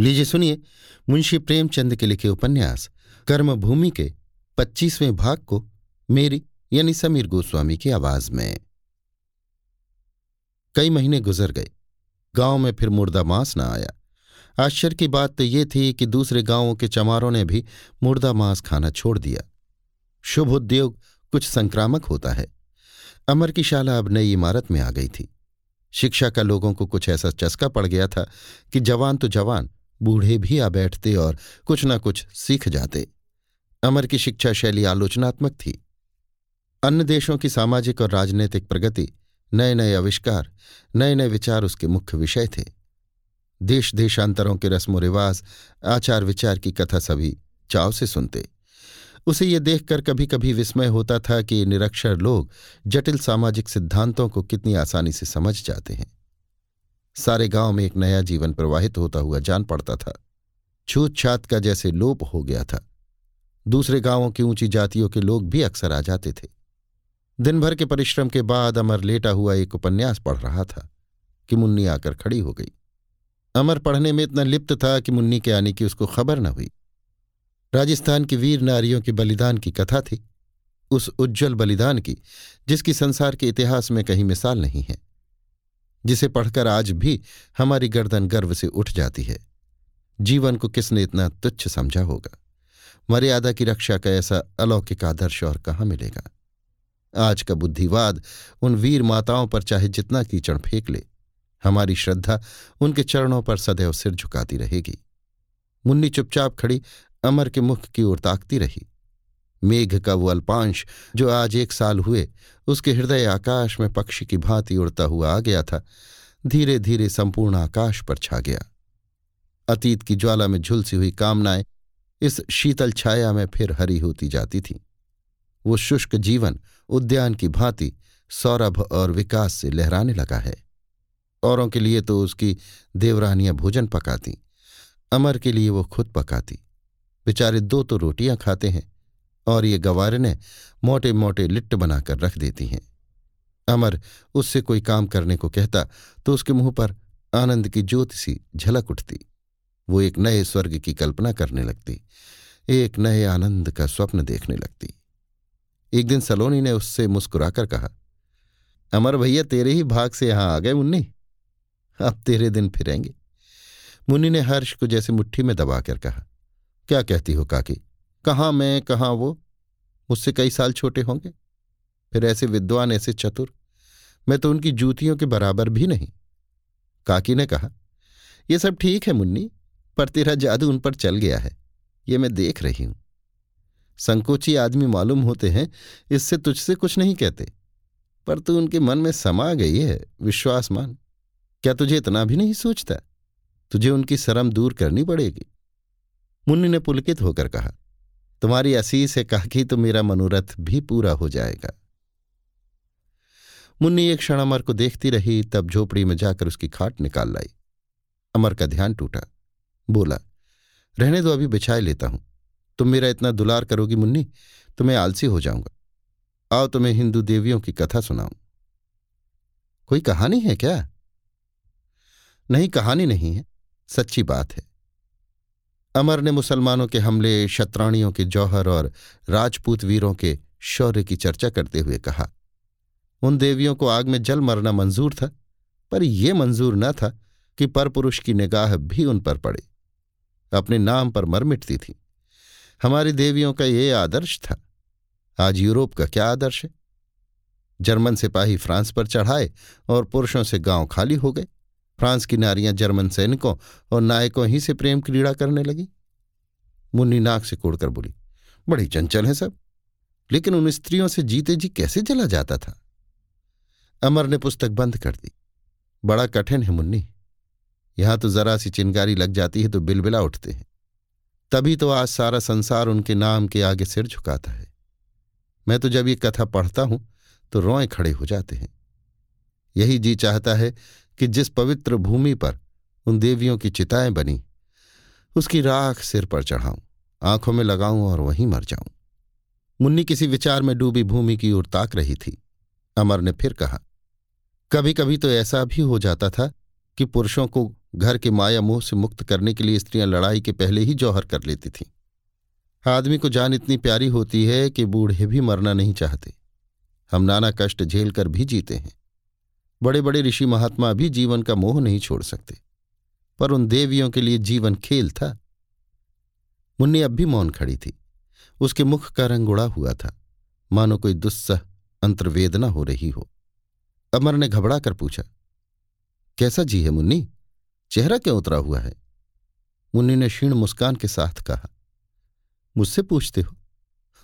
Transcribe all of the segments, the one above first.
लीजिए सुनिए मुंशी प्रेमचंद के लिखे उपन्यास, कर्मभूमि के पच्चीसवें भाग को मेरी यानी समीर गोस्वामी की आवाज़ में। कई महीने गुजर गए। गाँव में फिर मुर्दा मांस न आया। आश्चर्य की बात तो ये थी कि दूसरे गाँवों के चमारों ने भी मुर्दा मांस खाना छोड़ दिया। शुभ उद्योग कुछ संक्रामक होता है। अमर की शाला अब नई इमारत में आ गई थी। शिक्षा का लोगों को कुछ ऐसा चस्का पड़ गया था कि जवान तो जवान बूढ़े भी आ बैठते और कुछ न कुछ सीख जाते। अमर की शिक्षा शैली आलोचनात्मक थी। अन्य देशों की सामाजिक और राजनीतिक प्रगति नए नए आविष्कार नए नए विचार उसके मुख्य विषय थे। देश देशांतरों के रस्म रिवाज आचार विचार की कथा सभी चाव से सुनते। उसे ये देखकर कभी कभी विस्मय होता था कि निरक्षर लोग जटिल सामाजिक सिद्धांतों को कितनी आसानी से समझ जाते हैं। सारे गाँव में एक नया जीवन प्रवाहित होता हुआ जान पड़ता था। छूत छात का जैसे लोप हो गया था। दूसरे गाँवों की ऊँची जातियों के लोग भी अक्सर आ जाते थे। दिन भर के परिश्रम के बाद अमर लेटा हुआ एक उपन्यास पढ़ रहा था कि मुन्नी आकर खड़ी हो गई। अमर पढ़ने में इतना लिप्त था कि मुन्नी के आने की उसको खबर न हुई। राजस्थान की वीर नारियों के बलिदान की कथा थी। उस उज्जवल बलिदान की, जिसकी संसार के इतिहास में कहीं मिसाल नहीं है। जिसे पढ़कर आज भी हमारी गर्दन गर्व से उठ जाती है। जीवन को किसने इतना तुच्छ समझा होगा? मर्यादा की रक्षा का ऐसा अलौकिक आदर्श और कहाँ मिलेगा? आज का बुद्धिवाद उन वीर माताओं पर चाहे जितना कीचड़ फेंक ले, हमारी श्रद्धा उनके चरणों पर सदैव सिर झुकाती रहेगी। मुन्नी चुपचाप खड़ी अमर के मुख की ओर ताकती रही। मेघ का वो अल्पांश जो आज एक साल हुए, उसके हृदय आकाश में पक्षी की भांति उड़ता हुआ आ गया था धीरे धीरे संपूर्ण आकाश पर छा गया। अतीत की ज्वाला में झुलसी हुई कामनाएँ इस शीतल छाया में फिर हरी होती जाती थीं। वो शुष्क जीवन, उद्यान की भांति सौरभ और विकास से लहराने लगा है। औरों के लिए तो उसकी देवरानियाँ भोजन पकाती, अमर के लिए वो खुद पकाती। बेचारे दो तो रोटियाँ खाते हैं और ये गवारने मोटे मोटे लिट्ट बनाकर रख देती हैं। अमर उससे कोई काम करने को कहता तो उसके मुँह पर आनंद की ज्योति सी झलक उठती। वो एक नए स्वर्ग की कल्पना करने लगती, एक नए आनंद का स्वप्न देखने लगती। एक दिन सलोनी ने उससे मुस्कुराकर कहा, अमर भैया, तेरे ही भाग से यहाँ आ गए मुन्नी। अब तेरे दिन फिरेंगे। मुन्नी ने हर्ष को जैसे मुट्ठी में दबाकर कहा, क्या कहती हो काकी? कहाँ मैं, कहाँ वो? मुझसे कई साल छोटे होंगे। फिर ऐसे विद्वान, ऐसे चतुर। मैं तो उनकी जूतियों के बराबर भी नहीं। काकी ने कहा यह सब ठीक है मुन्नी, पर तेरा जादू उन पर चल गया है। ये मैं देख रही हूँ। संकोची आदमी मालूम होते हैं, इससे तुझसे कुछ नहीं कहते। पर तू उनके मन में समा गई है विश्वास मान क्या तुझे इतना भी नहीं सोचता? तुझे उनकी शर्म दूर करनी पड़ेगी। मुन्नी ने पुलकित होकर कहा तुम्हारी असीस है कहा कि तो मेरा मनोरथ भी पूरा हो जाएगा। मुन्नी एक क्षण अमर को देखती रही, तब झोपड़ी में जाकर उसकी खाट निकाल लाई। अमर का ध्यान टूटा। बोला, रहने दो, अभी बिछाए लेता हूँ। तुम मेरा इतना दुलार करोगी मुन्नी तो मैं आलसी हो जाऊँगा। आओ तुम्हें हिंदू देवियों की कथा सुनाऊं। कोई कहानी है क्या? नहीं, कहानी नहीं है। सच्ची बात है। अमर ने मुसलमानों के हमले, शत्राणियों के जौहर और राजपूत वीरों के शौर्य की चर्चा करते हुए कहा। उन देवियों को आग में जल मरना मंजूर था, पर यह मंजूर न था कि परपुरुष की निगाह भी उन पर पड़े। अपने नाम पर मर मिटती थी। हमारी देवियों का ये आदर्श था। आज यूरोप का क्या आदर्श है? जर्मन सिपाही फ्रांस पर चढ़ाए और पुरुषों से गाँव खाली हो गए। फ्रांस की नारियाँ जर्मन सैनिकों और नायकों ही से प्रेम क्रीड़ा करने लगी। मुन्नी नाक से कोड़कर बोली, बड़ी चंचल है सब, लेकिन उन स्त्रियों से जीते जी कैसे जला जाता था? अमर ने पुस्तक बंद कर दी। बड़ा कठिन है मुन्नी, यहाँ तो जरा सी चिंगारी लग जाती है तो बिलबिला उठते हैं। तभी तो आज सारा संसार उनके नाम के आगे सिर झुकाता है। मैं तो जब ये कथा पढ़ता हूँ तो रोए खड़े हो जाते हैं। यही जी चाहता है कि जिस पवित्र भूमि पर उन देवियों की चिताएँ बनी, उसकी राख सिर पर चढ़ाऊं, आँखों में लगाऊँ और वहीं मर जाऊँ। मुन्नी किसी विचार में डूबी भूमि की ओर ताक रही थी। अमर ने फिर कहा कभी कभी तो ऐसा भी हो जाता था कि पुरुषों को घर के माया मोह से मुक्त करने के लिए स्त्रियाँ लड़ाई के पहले ही जौहर कर लेती थीं। आदमी को जान इतनी प्यारी होती है कि बूढ़े भी मरना नहीं चाहते। हम नाना कष्ट झेल कर भी जीते हैं। बड़े बड़े ऋषि महात्मा भी जीवन का मोह नहीं छोड़ सकते। पर उन देवियों के लिए जीवन खेल था। मुन्नी अब भी मौन खड़ी थी। उसके मुख का रंग उड़ा हुआ था। मानो कोई दुस्सह, अंतर्वेदना हो रही हो। अमर ने घबरा कर पूछा, कैसा जी है मुन्नी? चेहरा क्यों उतरा हुआ है? मुन्नी ने क्षीण मुस्कान के साथ कहा, मुझसे पूछते हो?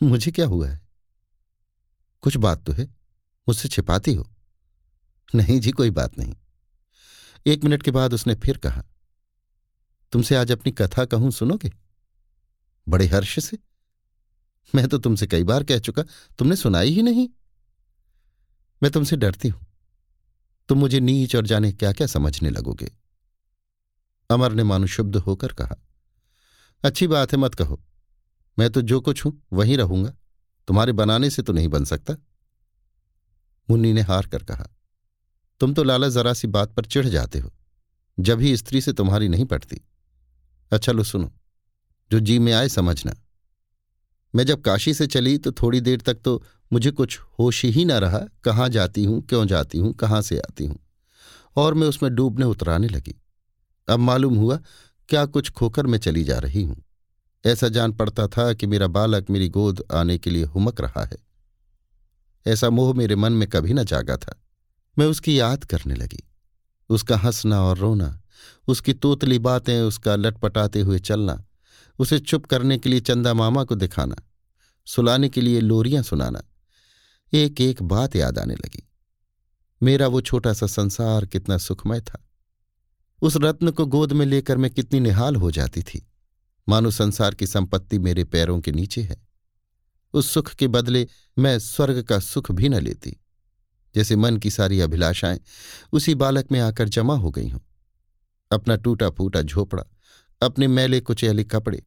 मुझे क्या हुआ है? कुछ बात तो है। मुझसे छिपाती हो। नहीं जी, कोई बात नहीं। एक मिनट के बाद उसने फिर कहा, तुमसे आज अपनी कथा कहूँ सुनोगे? बड़े हर्ष से? मैं तो तुमसे कई बार कह चुका, तुमने सुनाई ही नहीं। मैं तुमसे डरती हूँ। तुम मुझे नीच और जाने क्या क्या समझने लगोगे? अमर ने मानो शुद्ध होकर कहा, अच्छी बात है, मत कहो। मैं तो जो कुछ हूँ, वहीं रहूँगा। तुम्हारे बनाने से तो नहीं बन सकता? मुन्नी ने हार कर कहा तुम तो लाला जरा सी बात पर चिढ़ जाते हो, जब ही स्त्री से तुम्हारी नहीं पड़ती अच्छा लो सुनो, जो जी में आए समझना। मैं जब काशी से चली तो थोड़ी देर तक तो मुझे कुछ होश ही ना रहा, कहाँ जाती हूँ, क्यों जाती हूँ, कहाँ से आती हूँ। और मैं उसमें डूबने उतराने लगी। अब मालूम हुआ, क्या कुछ खोकर मैं चली जा रही हूँ। ऐसा जान पड़ता था कि मेरा बालक मेरी गोद आने के लिए हुमक रहा है। ऐसा मोह मेरे मन में कभी न जागा था। मैं उसकी याद करने लगी। उसका हंसना और रोना, उसकी तोतली बातें, उसका लटपटाते हुए चलना, उसे चुप करने के लिए चंदा मामा को दिखाना, सुलाने के लिए लोरियाँ सुनाना, एक एक बात याद आने लगी। मेरा वो छोटा सा संसार कितना सुखमय था। उस रत्न को गोद में लेकर मैं कितनी निहाल हो जाती थी। मानो संसार की संपत्ति मेरे पैरों के नीचे है। उस सुख के बदले मैं स्वर्ग का सुख भी न लेती। जैसे मन की सारी अभिलाषाएँ उसी बालक में आकर जमा हो गई हों। अपना टूटा फूटा झोपड़ा, अपने मैले कुचैले कपड़े,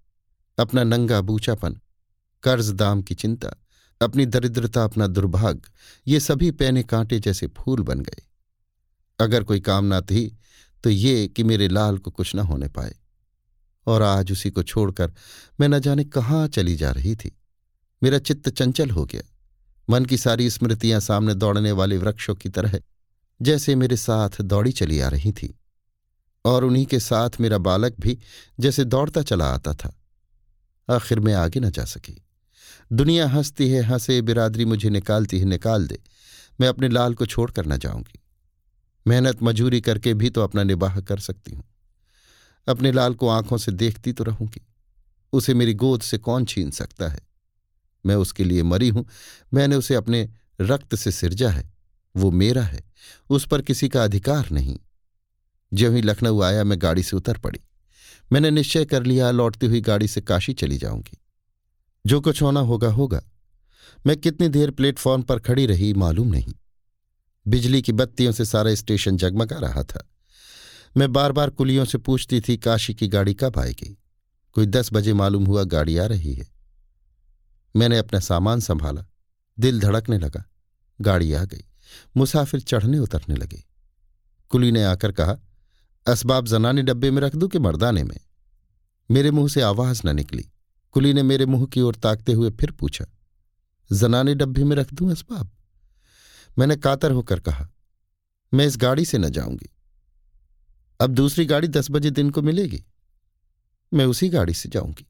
अपना नंगा बूचापन, कर्ज दाम की चिंता, अपनी दरिद्रता, अपना दुर्भाग्य ये सभी पैने कांटे जैसे फूल बन गए। अगर कोई कामना थी तो ये कि मेरे लाल को कुछ न होने पाए। और आज उसी को छोड़कर मैं न जाने कहाँ चली जा रही थी। मेरा चित्त चंचल हो गया। मन की सारी स्मृतियाँ सामने दौड़ने वाले वृक्षों की तरह जैसे मेरे साथ दौड़ी चली आ रही थी। और उन्हीं के साथ मेरा बालक भी जैसे दौड़ता चला आता था। आखिर मैं आगे न जा सकी। दुनिया हंसती है, हंसे, बिरादरी मुझे निकालती है, निकाल दे। मैं अपने लाल को छोड़कर न जाऊँगी। मेहनत मजूरी करके भी तो अपना निबाह कर सकती हूँ। अपने लाल को आँखों से देखती तो रहूँगी। उसे मेरी गोद से कौन छीन सकता है? मैं उसके लिए मरी हूँ, मैंने उसे अपने रक्त से सिरजा है, वो मेरा है, उस पर किसी का अधिकार नहीं। जब ही लखनऊ आया, मैं गाड़ी से उतर पड़ी। मैंने निश्चय कर लिया, लौटती हुई गाड़ी से काशी चली जाऊँगी। जो कुछ होना होगा होगा। मैं कितनी देर प्लेटफॉर्म पर खड़ी रही, मालूम नहीं। बिजली की बत्तियों से सारा स्टेशन जगमगा रहा था। मैं बार बार कुलियों से पूछती थी, काशी की गाड़ी कब आएगी? कोई दस बजे मालूम हुआ, गाड़ी आ रही है। मैंने अपना सामान संभाला। दिल धड़कने लगा। गाड़ी आ गई। मुसाफिर चढ़ने उतरने लगे। कुली ने आकर कहा, असबाब जनाने डब्बे में रख दूँ कि मर्दाने में? मेरे मुँह से आवाज़ न निकली। कुली ने मेरे मुँह की ओर ताकते हुए फिर पूछा, जनाने डब्बे में रख दूँ असबाब? मैंने कातर होकर कहा, मैं इस गाड़ी से न जाऊँगी। अब दूसरी गाड़ी दस बजे दिन को मिलेगी। मैं उसी गाड़ी से जाऊँगी।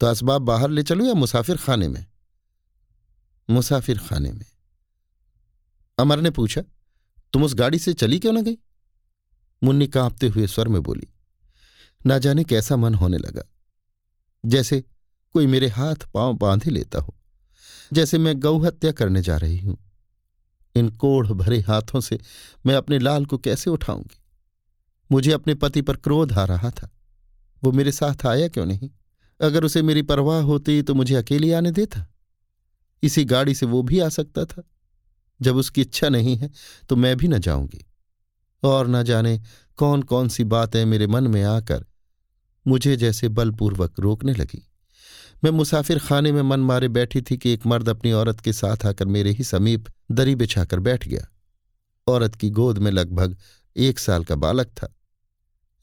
तो असबाब बाहर ले चलूँ या मुसाफिर खाने में? मुसाफिर खाने में। अमर ने पूछा, तुम उस गाड़ी से चली क्यों ना गई? मुन्नी कांपते हुए स्वर में बोली, ना जाने कैसा मन होने लगा। जैसे कोई मेरे हाथ पाँव बांधे लेता हो, जैसे मैं गौ हत्या करने जा रही हूँ। इन कोढ़ भरे हाथों से मैं अपने लाल को कैसे उठाऊँगी? मुझे अपने पति पर क्रोध आ रहा था। वो मेरे साथ आया क्यों नहीं? अगर उसे मेरी परवाह होती तो मुझे अकेली आने देता। इसी गाड़ी से वो भी आ सकता था। जब उसकी इच्छा नहीं है तो मैं भी न जाऊँगी। और न जाने कौन कौन सी बातें मेरे मन में आकर मुझे जैसे बलपूर्वक रोकने लगी। मैं मुसाफिर खाने में मन मारे बैठी थी कि एक मर्द अपनी औरत के साथ आकर मेरे ही समीप दरी बिछाकर बैठ गया। औरत की गोद में लगभग एक साल का बालक था।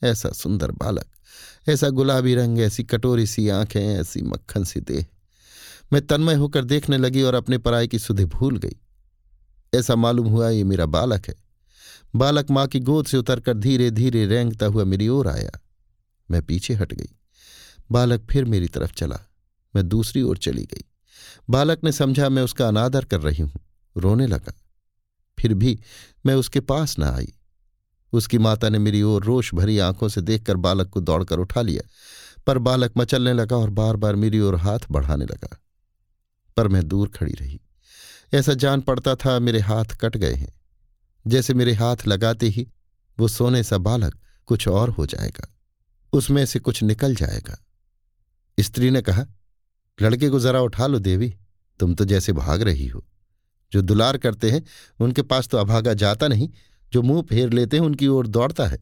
ऐसा सुंदर बालक, ऐसा गुलाबी रंग, ऐसी कटोरी सी आँखें, ऐसी मक्खन सी देह। मैं तन्मय होकर देखने लगी और अपने पराय की सुधि भूल गई। ऐसा मालूम हुआ ये मेरा बालक है। बालक माँ की गोद से उतरकर धीरे धीरे रेंगता हुआ मेरी ओर आया। मैं पीछे हट गई। बालक फिर मेरी तरफ़ चला। मैं दूसरी ओर चली गई। बालक ने समझा मैं उसका अनादर कर रही हूँ। रोने लगा। फिर भी मैं उसके पास न आई। उसकी माता ने मेरी ओर रोष भरी आँखों से देखकर बालक को दौड़कर उठा लिया, पर बालक मचलने लगा और बार बार मेरी ओर हाथ बढ़ाने लगा। पर मैं दूर खड़ी रही। ऐसा जान पड़ता था मेरे हाथ कट गए हैं। जैसे मेरे हाथ लगाते ही वो सोने सा बालक कुछ और हो जाएगा, उसमें से कुछ निकल जाएगा। स्त्री ने कहा, लड़के को जरा उठा लो देवी, तुम तो जैसे भाग रही हो। जो दुलार करते हैं, उनके पास तो अभागा जाता नहीं जो मुँह फेर लेते हैं, उनकी ओर दौड़ता है।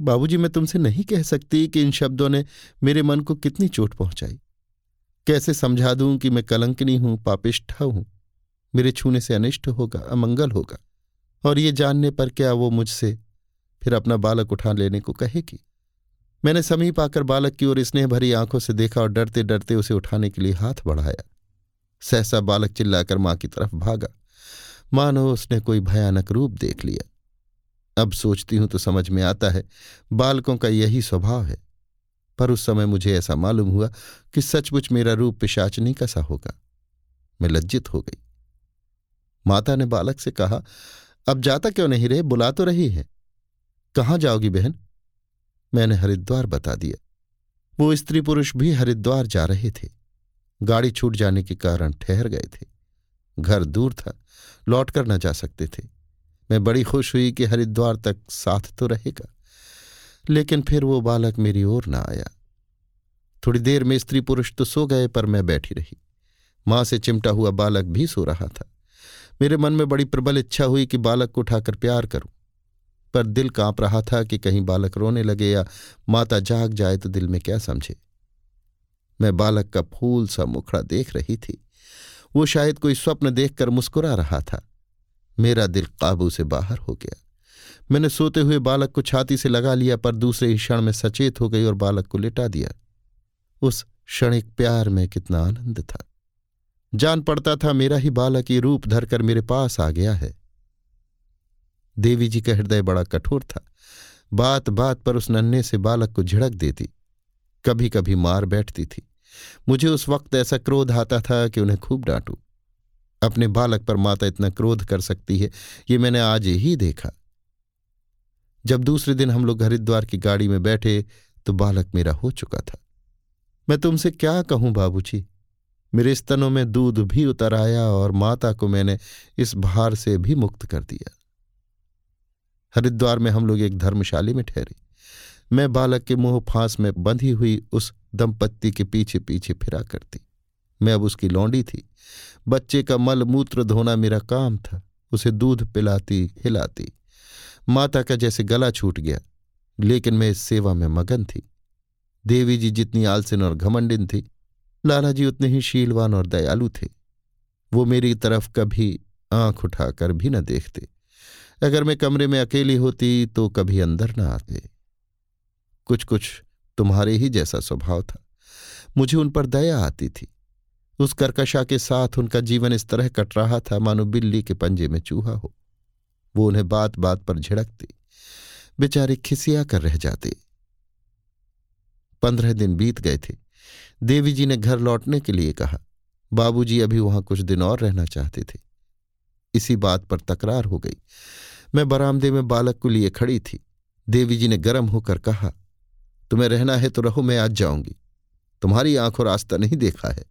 बाबूजी, मैं तुमसे नहीं कह सकती कि इन शब्दों ने मेरे मन को कितनी चोट पहुंचाई। कैसे समझा दूँ कि मैं कलंकनी हूँ, पापिष्ठा हूँ? मेरे छूने से अनिष्ट होगा, अमंगल होगा। और ये जानने पर क्या वो मुझसे फिर अपना बालक उठा लेने को कहेगी मैंने समीप आकर बालक की ओर स्नेह भरी आँखों से देखा और डरते डरते उसे उठाने के लिए हाथ बढ़ाया। सहसा बालक चिल्लाकर माँ की तरफ़ भागा। मानो उसने कोई भयानक रूप देख लिया। अब सोचती हूँ तो समझ में आता है, बालकों का यही स्वभाव है। पर उस समय मुझे ऐसा मालूम हुआ कि सचमुच मेरा रूप पिशाचनी कैसा होगा। मैं लज्जित हो गई। माता ने बालक से कहा, अब जाता क्यों नहीं रहे बुला तो रही है। कहाँ जाओगी बहन? मैंने हरिद्वार बता दिया। वो स्त्री पुरुष भी हरिद्वार जा रहे थे। गाड़ी छूट जाने के कारण ठहर गए थे। घर दूर था। लौटकर न जा सकते थे। मैं बड़ी खुश हुई कि हरिद्वार तक साथ तो रहेगा। लेकिन फिर वो बालक मेरी ओर न आया। थोड़ी देर में स्त्री पुरुष तो सो गए, पर मैं बैठी रही। माँ से चिमटा हुआ बालक भी सो रहा था। मेरे मन में बड़ी प्रबल इच्छा हुई कि बालक को उठाकर प्यार करूँ। पर दिल काँप रहा था कि कहीं बालक रोने लगे या माता जाग जाए तो दिल में क्या समझे। मैं बालक का फूल सा मुखड़ा देख रही थी। वो शायद कोई स्वप्न देखकर मुस्कुरा रहा था। मेरा दिल काबू से बाहर हो गया। मैंने सोते हुए बालक को छाती से लगा लिया, पर दूसरे ही क्षण में सचेत हो गई और बालक को लिटा दिया। उस क्षणिक प्यार में कितना आनंद था। जान पड़ता था, मेरा ही बालक ये रूप धरकर मेरे पास आ गया है। देवी जी का हृदय बड़ा कठोर था। बात बात पर उस नन्हे से बालक को झिड़क देती। कभी कभी मार बैठती थी। मुझे उस वक्त ऐसा क्रोध आता था कि उन्हें खूब डांटू। अपने बालक पर माता इतना क्रोध कर सकती है, ये मैंने आज ही देखा। जब दूसरे दिन हम लोग हरिद्वार की गाड़ी में बैठे तो बालक मेरा हो चुका था। मैं तुमसे क्या कहूँ, बाबूजी? मेरे स्तनों में दूध भी उतर आया और माता को मैंने इस भार से भी मुक्त कर दिया। हरिद्वार में हम लोग एक धर्मशाली में ठहरे। मैं बालक के मुँह फांस में बंधी हुई उस दंपत्ति के पीछे पीछे फिरा करती। मैं अब उसकी लौंडी थी। बच्चे का मल मूत्र धोना मेरा काम था। उसे दूध पिलाती, हिलाती। माता का जैसे गला छूट गया, लेकिन मैं इस सेवा में मगन थी। देवी जी जितनी आलसिन और घमंडिन थी, लाला जी उतने ही शीलवान और दयालु थे। वो मेरी तरफ़ कभी आँख उठाकर भी न देखते। अगर मैं कमरे में अकेली होती तो कभी अंदर न आते। कुछ कुछ तुम्हारे ही जैसा स्वभाव था। मुझे उन पर दया आती थी। उस कर्कशा के साथ उनका जीवन इस तरह कट रहा था मानो बिल्ली के पंजे में चूहा हो। वो उन्हें बात बात पर झिड़कती। बेचारे खिसिया कर रह जाते। पंद्रह दिन बीत गए थे। देवी जी ने घर लौटने के लिए कहा। बाबूजी अभी वहाँ कुछ दिन और रहना चाहते थे। इसी बात पर तकरार हो गई। मैं बरामदे में बालक को लिए खड़ी थी। देवी जी ने गर्म होकर कहा तुम्हें रहना है तो रहो, मैं आज जाऊँगी। तुम्हारी आँखों रास्ता नहीं देखा है।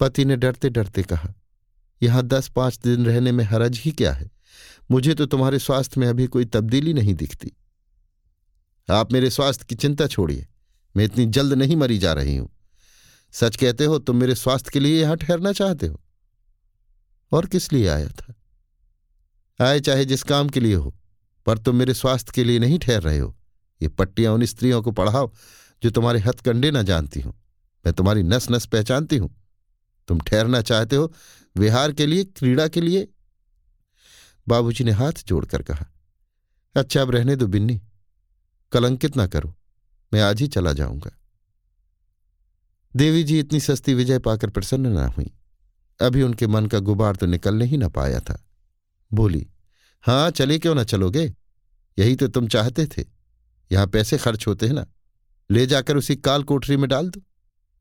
पति ने डरते डरते कहा, यहाँ दस पाँच दिन रहने में हरज ही क्या है? मुझे तो तुम्हारे स्वास्थ्य में अभी कोई तब्दीली नहीं दिखती। आप मेरे स्वास्थ्य की चिंता छोड़िए, मैं इतनी जल्द नहीं मरी जा रही हूँ। सच कहते हो, तुम मेरे स्वास्थ्य के लिए यहाँ ठहरना चाहते हो? और किस लिए आया था? आए चाहे जिस काम के लिए हो, पर तुम मेरे स्वास्थ्य के लिए नहीं ठहर रहे हो। ये पट्टियाँ उन स्त्रियों को पढ़ाओ जो तुम्हारे हथकंडे न जानती हूँ। मैं तुम्हारी नस नस पहचानती हूँ। तुम ठहरना चाहते हो विहार के लिए, क्रीड़ा के लिए? बाबूजी ने हाथ जोड़कर कहा अच्छा अब रहने दो बिन्नी। कलंकित ना करो, मैं आज ही चला जाऊँगा। देवी जी इतनी सस्ती विजय पाकर प्रसन्न ना हुई। अभी उनके मन का गुबार तो निकलने ही ना पाया था। बोली हाँ चले क्यों ना चलोगे? यही तो तुम चाहते थे। यहाँ पैसे खर्च होते हैं ना। ले जाकर उसी काल कोठरी में डाल दो।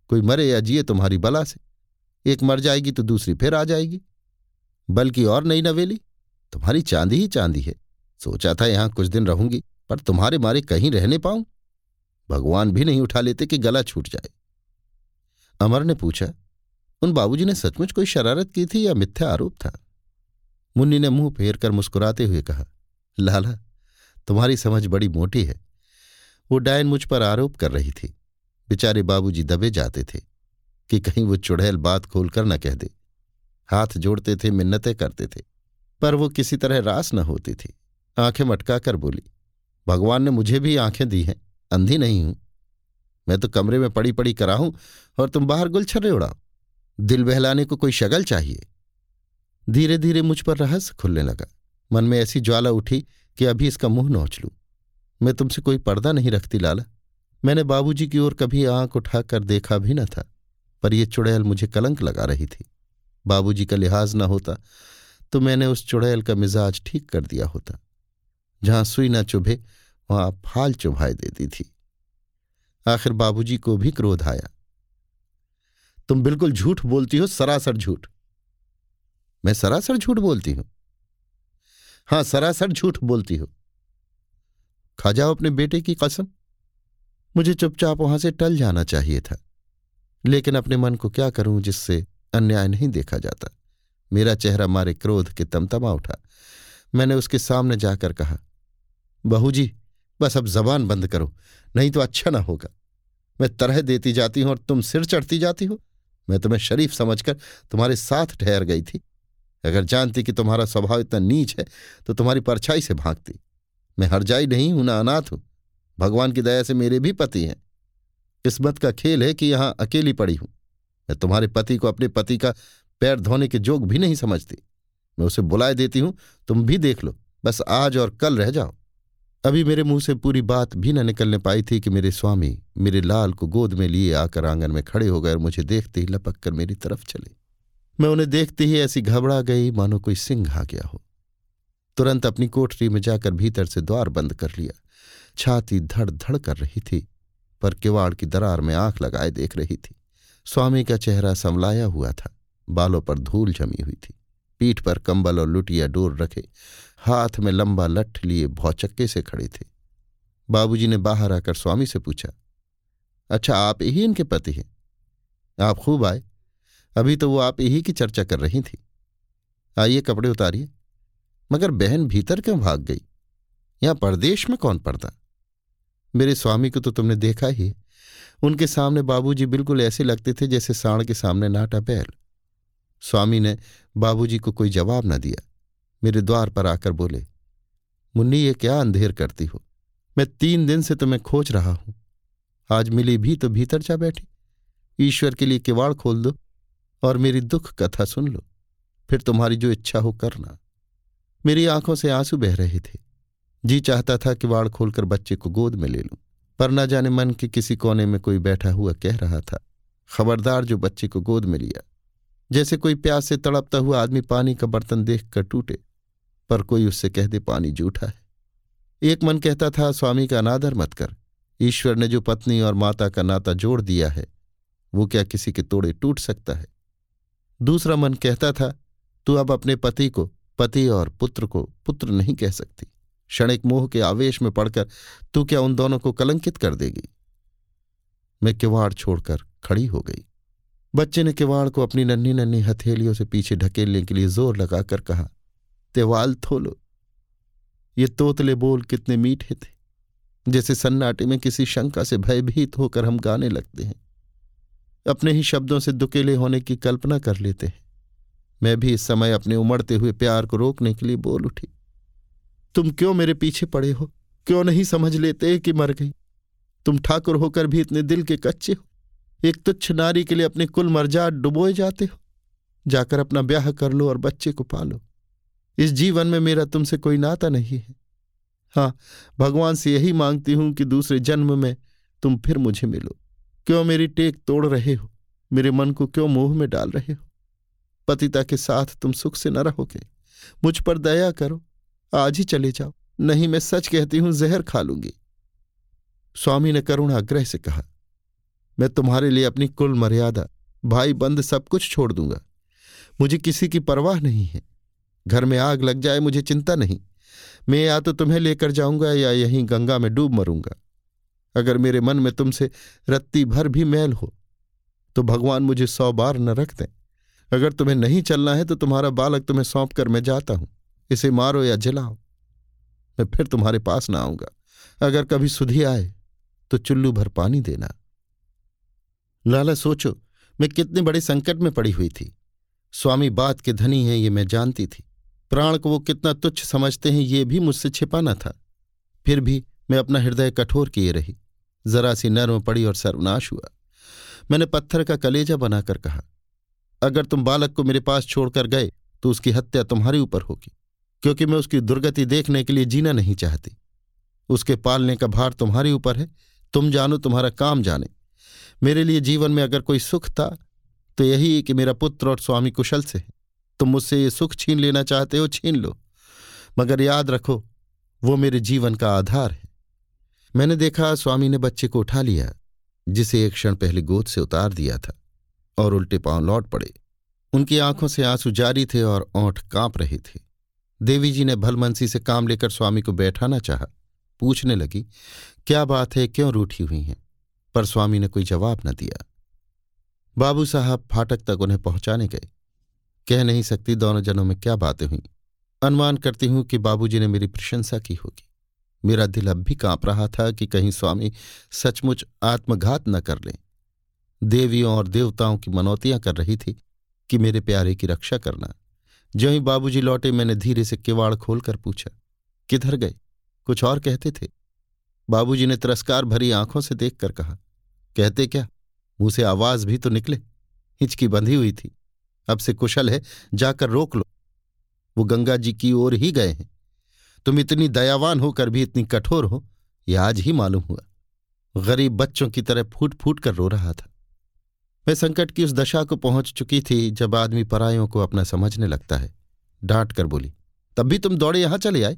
कोई मरे या जिए तुम्हारी बला से। एक मर जाएगी तो दूसरी फिर आ जाएगी। बल्कि और नई नवेली। तुम्हारी चांदी ही चांदी है। सोचा था यहाँ कुछ दिन रहूँगी, पर तुम्हारे मारे कहीं रहने पाऊँ। भगवान भी नहीं उठा लेते कि गला छूट जाए। अमर ने पूछा, उन बाबूजी ने सचमुच कोई शरारत की थी या मिथ्या आरोप था? मुन्नी ने मुँह फेर कर मुस्कुराते हुए कहा, लाला, तुम्हारी समझ बड़ी मोटी है। वो डायन मुझ पर आरोप कर रही थी। बेचारे बाबूजी दबे जाते थे कि कहीं वो चुड़ैल बात खोलकर न कह दे। हाथ जोड़ते थे, मिन्नतें करते थे, पर वो किसी तरह रास न होती थी। आँखें मटका कर बोली, भगवान ने मुझे भी आँखें दी हैं, अंधी नहीं हूँ। मैं तो कमरे में पड़ी पड़ी कराऊं और तुम बाहर गुलछर्रे उड़ाओ। दिल बहलाने को कोई शगल चाहिए? धीरे धीरे मुझ पर रहस्य खुलने लगा। मन में ऐसी ज्वाला उठी कि अभी इसका मुँह नोच लूँ। मैं तुमसे कोई पर्दा नहीं रखती, लाला। मैंने बाबूजी की ओर कभी आँख उठाकर देखा भी न था, पर यह चुड़ैल मुझे कलंक लगा रही थी। बाबूजी का लिहाज न होता तो मैंने उस चुड़ैल का मिजाज ठीक कर दिया होता। जहाँ सुई न चुभे, वहाँ फाल चुभाए देती थी। आखिर बाबूजी को भी क्रोध आया। तुम बिल्कुल झूठ बोलती हो, सरासर झूठ। मैं सरासर झूठ बोलती हूँ? हाँ, सरासर झूठ बोलती हो। खा जाओ अपने बेटे की कसम। मुझे चुपचाप वहाँ से टल जाना चाहिए था। लेकिन अपने मन को क्या करूँ जिससे अन्याय नहीं देखा जाता? मेरा चेहरा मारे क्रोध के तमतमा उठा। मैंने उसके सामने जाकर कहा बहू जी बस अब जबान बंद करो, नहीं तो अच्छा ना होगा। मैं तरह देती जाती हूँ और तुम सिर चढ़ती जाती हो। मैं तुम्हें शरीफ समझकर तुम्हारे साथ ठहर गई थी। अगर जानती कि तुम्हारा स्वभाव इतना नीच है तो तुम्हारी परछाई से भागती। मैं हरजाई नहीं हूँ, ना अनाथ हूँ। भगवान की दया से मेरे भी पति हैं। किस्मत का खेल है कि यहाँ अकेली पड़ी हूँ। मैं तुम्हारे पति को अपने पति का पैर धोने के जोग भी नहीं समझती। मैं उसे बुलाए देती हूँ, तुम भी देख लो, बस आज और कल रह जाओ। अभी मेरे मुँह से पूरी बात भी न निकलने पाई थी कि मेरे स्वामी मेरे लाल को गोद में लिए आकर आँगन में खड़े हो गए और मुझे देखते ही लपक कर मेरी तरफ़ चले। मैं उन्हें देखते ही ऐसी घबरा गई, मानो कोई सिंह आ गया हो। तुरंत अपनी कोठरी में जाकर भीतर से द्वार बंद कर लिया। छाती धड़ धड़ कर रही थी, पर किवाड़ की दरार में आँख लगाए देख रही थी। स्वामी का चेहरा संवलाया हुआ था, बालों पर धूल जमी हुई थी। पीठ पर कंबल और लुटिया डोर रखे, हाथ में लंबा लठ लिए भौचक्के से खड़े थे। बाबूजी ने बाहर आकर स्वामी से पूछा अच्छा आप ही इनके पति हैं? आप खूब आए। अभी तो वो आप ही की चर्चा कर रही थी। आइए, कपड़े उतारिए। मगर बहन भीतर क्यों भाग गई? यहाँ परदेश में कौन पड़ता? मेरे स्वामी को तो तुमने देखा ही उनके सामने बाबूजी बिल्कुल ऐसे लगते थे जैसे साण के सामने नाटा बैल। स्वामी ने बाबूजी को कोई जवाब न दिया। मेरे द्वार पर आकर बोले, मुन्नी, ये क्या अंधेर करती हो? मैं तीन दिन से तुम्हें खोज रहा हूँ। आज मिली भी तो भीतर जा बैठी। ईश्वर के लिए किवाड़ खोल दो और मेरी दुख कथा सुन लो। फिर तुम्हारी जो इच्छा हो करना। मेरी आँखों से आँसू बह रहे थे। जी चाहता था कि वाड़ खोलकर बच्चे को गोद में ले लूँ, पर न जाने मन के किसी कोने में कोई बैठा हुआ कह रहा था, खबरदार जो बच्चे को गोद में लिया। जैसे कोई प्यास से तड़पता हुआ आदमी पानी का बर्तन देख कर टूटे, पर कोई उससे कह दे, पानी जूठा है। एक मन कहता था, स्वामी का अनादर मत कर। ईश्वर ने जो पत्नी और माता का नाता जोड़ दिया है, वो क्या किसी के तोड़े टूट सकता है? दूसरा मन कहता था, तू अब अपने पति को पति और पुत्र को पुत्र नहीं कह सकती। क्षणिक मोह के आवेश में पड़कर तू क्या उन दोनों को कलंकित कर देगी? मैं किवाड़ छोड़कर खड़ी हो गई। बच्चे ने किवाड़ को अपनी नन्ही नन्ही हथेलियों से पीछे ढकेलने के लिए ज़ोर लगाकर कहा, तेवाल थोलो। ये तोतले बोल कितने मीठे थे, जैसे सन्नाटे में किसी शंका से भयभीत होकर हम गाने लगते हैं। अपने ही शब्दों से दुकेले होने की कल्पना कर लेते हैं। मैं भी इस समय अपने उमड़ते हुए प्यार को रोकने के लिए बोल उठी। तुम क्यों मेरे पीछे पड़े हो? क्यों नहीं समझ लेते कि मर गई? तुम ठाकुर होकर भी इतने दिल के कच्चे हो। एक तुच्छ नारी के लिए अपने कुल मर्जात डुबोए जाते हो। जाकर अपना ब्याह कर लो और बच्चे को पालो। इस जीवन में मेरा तुमसे कोई नाता नहीं है। हाँ भगवान से यही मांगती हूँ कि दूसरे जन्म में तुम फिर मुझे मिलो। क्यों मेरी टेक तोड़ रहे हो? मेरे मन को क्यों मोह में डाल रहे हो? पतिता के साथ तुम सुख से न रहोगे। मुझ पर दया करो, आज ही चले जाओ, नहीं मैं सच कहती हूँ, जहर खा लूँगी। स्वामी ने करुणाग्रह से कहा, मैं तुम्हारे लिए अपनी कुल मर्यादा, भाई बंद सब कुछ छोड़ दूँगा। मुझे किसी की परवाह नहीं है। घर में आग लग जाए, मुझे चिंता नहीं। मैं या तो तुम्हें लेकर जाऊँगा या यहीं गंगा में डूब मरूँगा। अगर मेरे मन में तुमसे रत्ती भर भी मैल हो तो भगवान मुझे सौ बार न रख दें। अगर तुम्हें नहीं चलना है तो तुम्हारा बालक तुम्हें सौंप कर मैं जाता हूँ। इसे मारो या जलाओ। मैं फिर तुम्हारे पास ना आऊँगा। अगर कभी सुधी आए तो चुल्लू भर पानी देना। लाला, सोचो, मैं कितने बड़े संकट में पड़ी हुई थी। स्वामी बात के धनी हैं, ये मैं जानती थी। प्राण को वो कितना तुच्छ समझते हैं, ये भी मुझसे छिपाना था। फिर भी मैं अपना हृदय कठोर किए रही। जरा सी नर्म पड़ी और सर्वनाश हुआ। मैंने पत्थर का कलेजा बनाकर कहा अगर तुम बालक को मेरे पास छोड़कर गए तो उसकी हत्या तुम्हारे ऊपर होगी, क्योंकि मैं उसकी दुर्गति देखने के लिए जीना नहीं चाहती। उसके पालने का भार तुम्हारे ऊपर है, तुम जानो तुम्हारा काम जाने। मेरे लिए जीवन में अगर कोई सुख था तो यही कि मेरा पुत्र और स्वामी कुशल से है। तुम मुझसे ये सुख छीन लेना चाहते हो, छीन लो, मगर याद रखो, वो मेरे जीवन का आधार है। मैंने देखा, स्वामी ने बच्चे को उठा लिया, जिसे एक क्षण पहले गोद से उतार दिया था। और उल्टे पाँव लौट पड़े। उनकी आँखों से आँसू जारी थे और ओंठ काँप रहे थे। देवी जी ने भलमनसी से काम लेकर स्वामी को बैठाना चाहा। पूछने लगी, क्या बात है? क्यों रूठी हुई हैं? पर स्वामी ने कोई जवाब न दिया। बाबू साहब फाटक तक उन्हें पहुँचाने गए। कह नहीं सकती दोनों जनों में क्या बातें हुई। अनुमान करती हूँ कि बाबूजी ने मेरी प्रशंसा की होगी। मेरा दिल अब भी काँप रहा था कि कहीं स्वामी सचमुच आत्मघात न कर लें। देवियों और देवताओं की मनौतियाँ कर रही थी कि मेरे प्यारे की रक्षा करना। जो ही बाबूजी लौटे, मैंने धीरे से किवाड़ खोलकर पूछा, किधर गए? कुछ और कहते थे? बाबूजी ने तिरस्कार भरी आँखों से देखकर कहा, कहते क्या? मुँह से आवाज़ भी तो निकले। हिचकी बंधी हुई थी। अब से कुशल है, जाकर रोक लो। वो गंगा जी की ओर ही गए हैं। तुम इतनी दयावान होकर भी इतनी कठोर हो यह आज ही मालूम हुआ। गरीब बच्चों की तरह फूट फूट कर रो रहा था। मैं संकट की उस दशा को पहुँच चुकी थी जब आदमी परायों को अपना समझने लगता है। डांट कर बोली, तब भी तुम दौड़े यहाँ चले आए?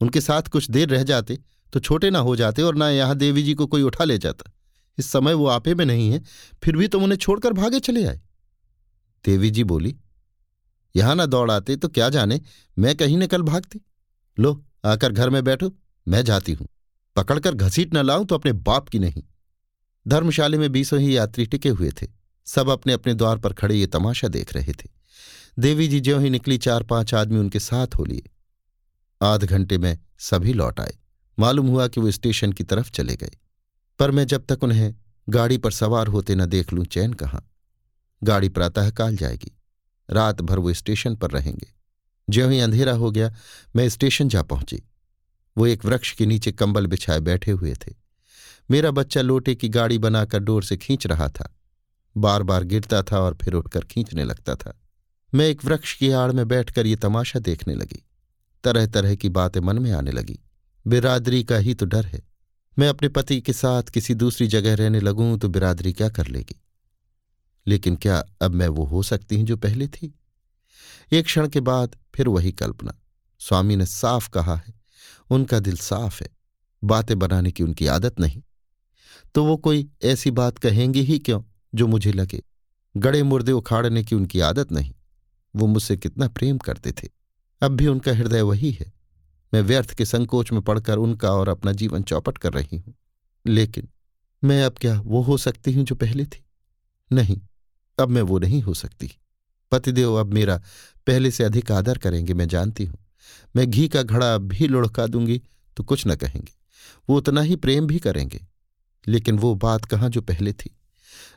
उनके साथ कुछ देर रह जाते तो छोटे ना हो जाते और ना यहाँ देवी जी को कोई उठा ले जाता। इस समय वो आपे में नहीं है, फिर भी तुम उन्हें छोड़कर भागे चले आए? देवी जी बोली, यहाँ ना दौड़ आते तो क्या जाने, मैं कहीं निकल भागती। लो, आकर घर में बैठो, मैं जाती हूँ। पकड़कर घसीट न लाऊं तो अपने बाप की नहीं। धर्मशाले में बीसों ही यात्री टिके हुए थे। सब अपने अपने द्वार पर खड़े ये तमाशा देख रहे थे। देवी जी ज्यों ही निकली, चार पाँच आदमी उनके साथ हो लिए। आध घंटे में सभी लौट आए। मालूम हुआ कि वो स्टेशन की तरफ़ चले गए। पर मैं जब तक उन्हें गाड़ी पर सवार होते न देख लूँ, चैन कहाँ? गाड़ी प्रातःकाल जाएगी। रात भर वो स्टेशन पर रहेंगे। ज्यों ही अंधेरा हो गया, मैं स्टेशन जा पहुँची। वो एक वृक्ष के नीचे कंबल बिछाए बैठे हुए थे। मेरा बच्चा लोटे की गाड़ी बनाकर डोर से खींच रहा था। बार बार गिरता था और फिर उठकर खींचने लगता था। मैं एक वृक्ष की आड़ में बैठकर ये तमाशा देखने लगी। तरह तरह की बातें मन में आने लगी। बिरादरी का ही तो डर है। मैं अपने पति के साथ किसी दूसरी जगह रहने लगूं तो बिरादरी क्या कर लेगी? लेकिन क्या अब मैं वो हो सकती हूँ जो पहले थी? एक क्षण के बाद फिर वही कल्पना। स्वामी ने साफ़ कहा है, उनका दिल साफ़ है। बातें बनाने की उनकी आदत नहीं। तो वो कोई ऐसी बात कहेंगे ही क्यों? जो मुझे लगे। गड़े मुर्दे उखाड़ने की उनकी आदत नहीं। वो मुझसे कितना प्रेम करते थे। अब भी उनका हृदय वही है। मैं व्यर्थ के संकोच में पड़कर उनका और अपना जीवन चौपट कर रही हूँ। लेकिन मैं अब क्या वो हो सकती हूँ जो पहले थी? नहीं, अब मैं वो नहीं हो सकती। पतिदेव अब मेरा पहले से अधिक आदर करेंगे, मैं जानती हूँ। मैं घी का घड़ा भी लुढ़का दूँगी तो कुछ न कहेंगे। वो उतना ही प्रेम भी करेंगे। लेकिन वो बात कहाँ जो पहले थी?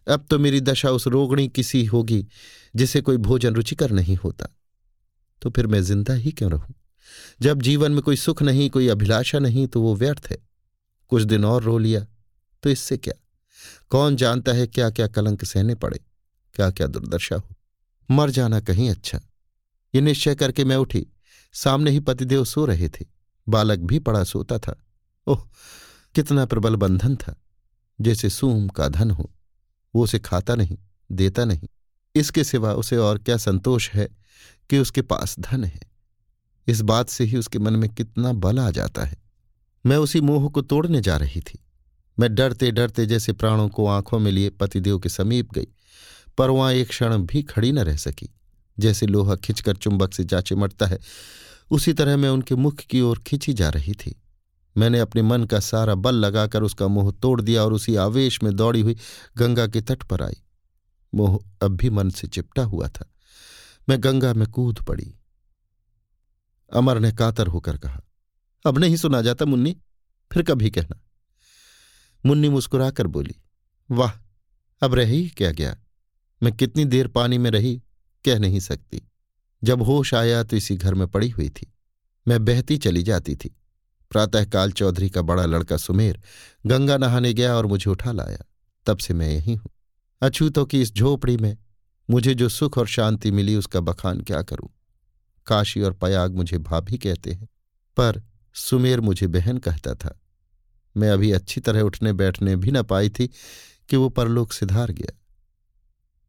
अब तो मेरी दशा उस रोगणी किसी होगी, जिसे कोई भोजन रुचिकर नहीं होता। तो फिर मैं ज़िंदा ही क्यों रहूँ? जब जीवन में कोई सुख नहीं, कोई अभिलाषा नहीं तो वो व्यर्थ है। कुछ दिन और रो लिया तो इससे क्या? कौन जानता है क्या क्या कलंक सहने पड़े क्या क्या दुर्दशा हो? मर जाना कहीं अच्छा। ये निश्चय करके मैं उठी। सामने ही पतिदेव सो रहे थे। बालक भी पड़ा सोता था। ओह, कितना प्रबल बंधन था, जैसे सूम का धन हो। वो उसे खाता नहीं, देता नहीं। इसके सिवा उसे और क्या संतोष है कि उसके पास धन है। इस बात से ही उसके मन में कितना बल आ जाता है। मैं उसी मोह को तोड़ने जा रही थी। मैं डरते डरते जैसे प्राणों को आँखों में लिए पतिदेव के समीप गई, पर वहाँ एक क्षण भी खड़ी न रह सकी। जैसे लोहा खिंचकर चुंबक से जा चिमटता है, उसी तरह मैं उनके मुख की ओर खिंची जा रही थी। मैंने अपने मन का सारा बल लगाकर उसका मोह तोड़ दिया और उसी आवेश में दौड़ी हुई गंगा के तट पर आई। मोह अब भी मन से चिपटा हुआ था। मैं गंगा में कूद पड़ी। अमर ने कातर होकर कहा, अब नहीं सुना जाता मुन्नी, फिर कभी कहना। मुन्नी मुस्कुराकर बोली, वाह, अब रह ही क्या गया मैं कितनी देर पानी में रही, कह नहीं सकती। जब होश आया तो इसी घर में पड़ी हुई थी। मैं बहती चली जाती थी। प्रातःकाल चौधरी का बड़ा लड़का सुमेर गंगा नहाने गया और मुझे उठा लाया। तब से मैं यही हूँ। अछूतों की इस झोपड़ी में मुझे जो सुख और शांति मिली उसका बखान क्या करूँ? काशी और पयाग मुझे भाभी कहते हैं, पर सुमेर मुझे बहन कहता था। मैं अभी अच्छी तरह उठने बैठने भी न पाई थी कि वो परलोक सिधार गया।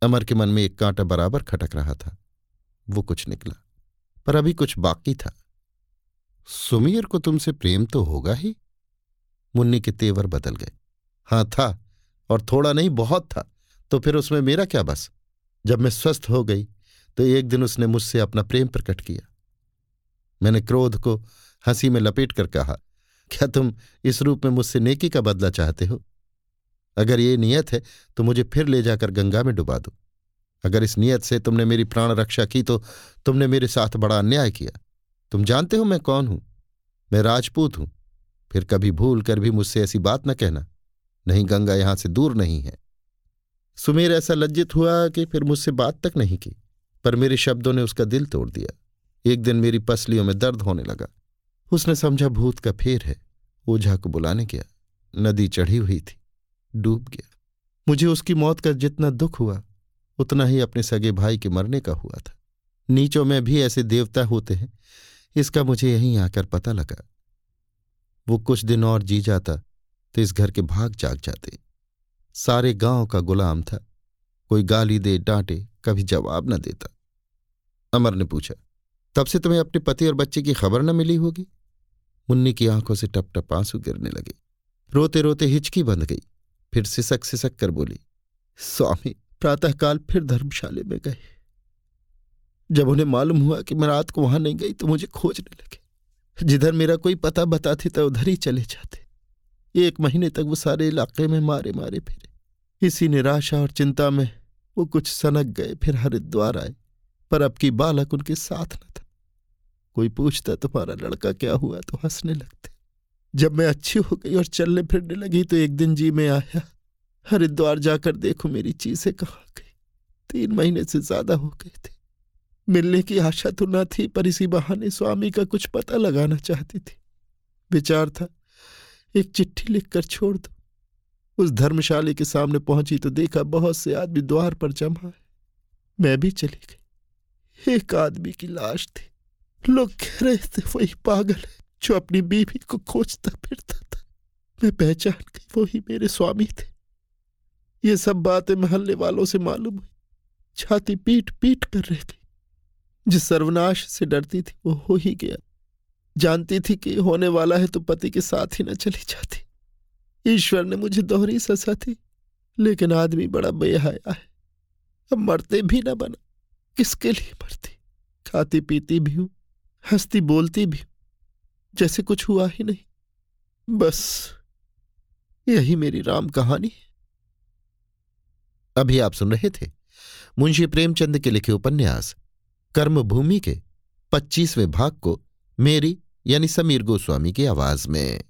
अमर के मन में एक कांटा बराबर खटक रहा था। वो कुछ निकला, पर अभी कुछ बाकी था। सुमीर को तुमसे प्रेम तो होगा ही। मुन्नी के तेवर बदल गए। हाँ, था, और थोड़ा नहीं, बहुत था। तो फिर उसमें मेरा क्या बस? जब मैं स्वस्थ हो गई तो एक दिन उसने मुझसे अपना प्रेम प्रकट किया। मैंने क्रोध को हँसी में लपेट कर कहा, क्या तुम इस रूप में मुझसे नेकी का बदला चाहते हो? अगर ये नियत है तो मुझे फिर ले जाकर गंगा में डुबा दो। अगर इस नियत से तुमने मेरी प्राण रक्षा की तो तुमने मेरे साथ बड़ा अन्याय किया। तुम जानते हो मैं कौन हूँ? मैं राजपूत हूँ। फिर कभी भूल कर भी मुझसे ऐसी बात न कहना। नहीं गंगा यहाँ से दूर नहीं है। सुमेर ऐसा लज्जित हुआ कि फिर मुझसे बात तक नहीं की, पर मेरे शब्दों ने उसका दिल तोड़ दिया। एक दिन मेरी पसलियों में दर्द होने लगा। उसने समझा भूत का फेर है। ओझा को बुलाने गया। नदी चढ़ी हुई थी। डूब गया। मुझे उसकी मौत का जितना दुख हुआ, उतना ही अपने सगे भाई के मरने का हुआ था। नीचों में भी ऐसे देवता होते हैं इसका मुझे यहीं आकर पता लगा। वो कुछ दिन और जी जाता तो इस घर के भाग जाग जाते। सारे गाँव का गुलाम था। कोई गाली दे, डांटे, कभी जवाब न देता। अमर ने पूछा, तब से तुम्हें अपने पति और बच्चे की खबर न मिली होगी? मुन्नी की आँखों से टप टप आँसू गिरने लगे। रोते रोते हिचकी बंध गई। फिर सिसक सिसक कर बोली, स्वामी, प्रातःकाल फिर धर्मशाले में गए। जब उन्हें मालूम हुआ कि मैं रात को वहाँ नहीं गई तो मुझे खोजने लगे। जिधर मेरा कोई पता बताते तो उधर ही चले जाते। एक महीने तक वो सारे इलाके में मारे मारे फिरे। इसी निराशा और चिंता में वो कुछ सनक गए, फिर हरिद्वार आए। पर अब की बालक उनके साथ न था। कोई पूछता, तुम्हारा लड़का क्या हुआ? तो हंसने लगते। जब मैं अच्छी हो गई और चलने फिरने लगी तो एक दिन जी में आया। हरिद्वार जाकर देखो मेरी चीज़ें कहाँ गई? तीन महीने से ज़्यादा हो गए थे। मिलने की आशा तो न थी, पर इसी बहाने स्वामी का कुछ पता लगाना चाहती थी। विचार था, एक चिट्ठी लिखकर छोड़ दो। उस धर्मशाले के सामने पहुँची तो देखा बहुत से आदमी द्वार पर जमा है। मैं भी चली गई। एक आदमी की लाश थी। लोग कह रहे थे वही पागल है, जो अपनी बीवी को खोजता फिरता था। मैं पहचान गई वही मेरे स्वामी थे। ये सब बातें महल्ले वालों से मालूम हुई। छाती पीट पीट कर रह गई। जिस सर्वनाश से डरती थी वो हो ही गया। जानती थी कि होने वाला है तो पति के साथ ही न चली जाती। ईश्वर ने मुझे दोहरी ससा थी लेकिन आदमी बड़ा बेहया है। अब मरते भी ना बना, किसके लिए मरती? खाती पीती भी हूँ, हंसती बोलती भी हूँ, जैसे कुछ हुआ ही नहीं। बस यही मेरी राम कहानी है। अभी आप सुन रहे थे मुंशी प्रेमचंद के लिखे उपन्यास कर्मभूमि के पच्चीसवें भाग को मेरी यानी समीर गोस्वामी की आवाज़ में।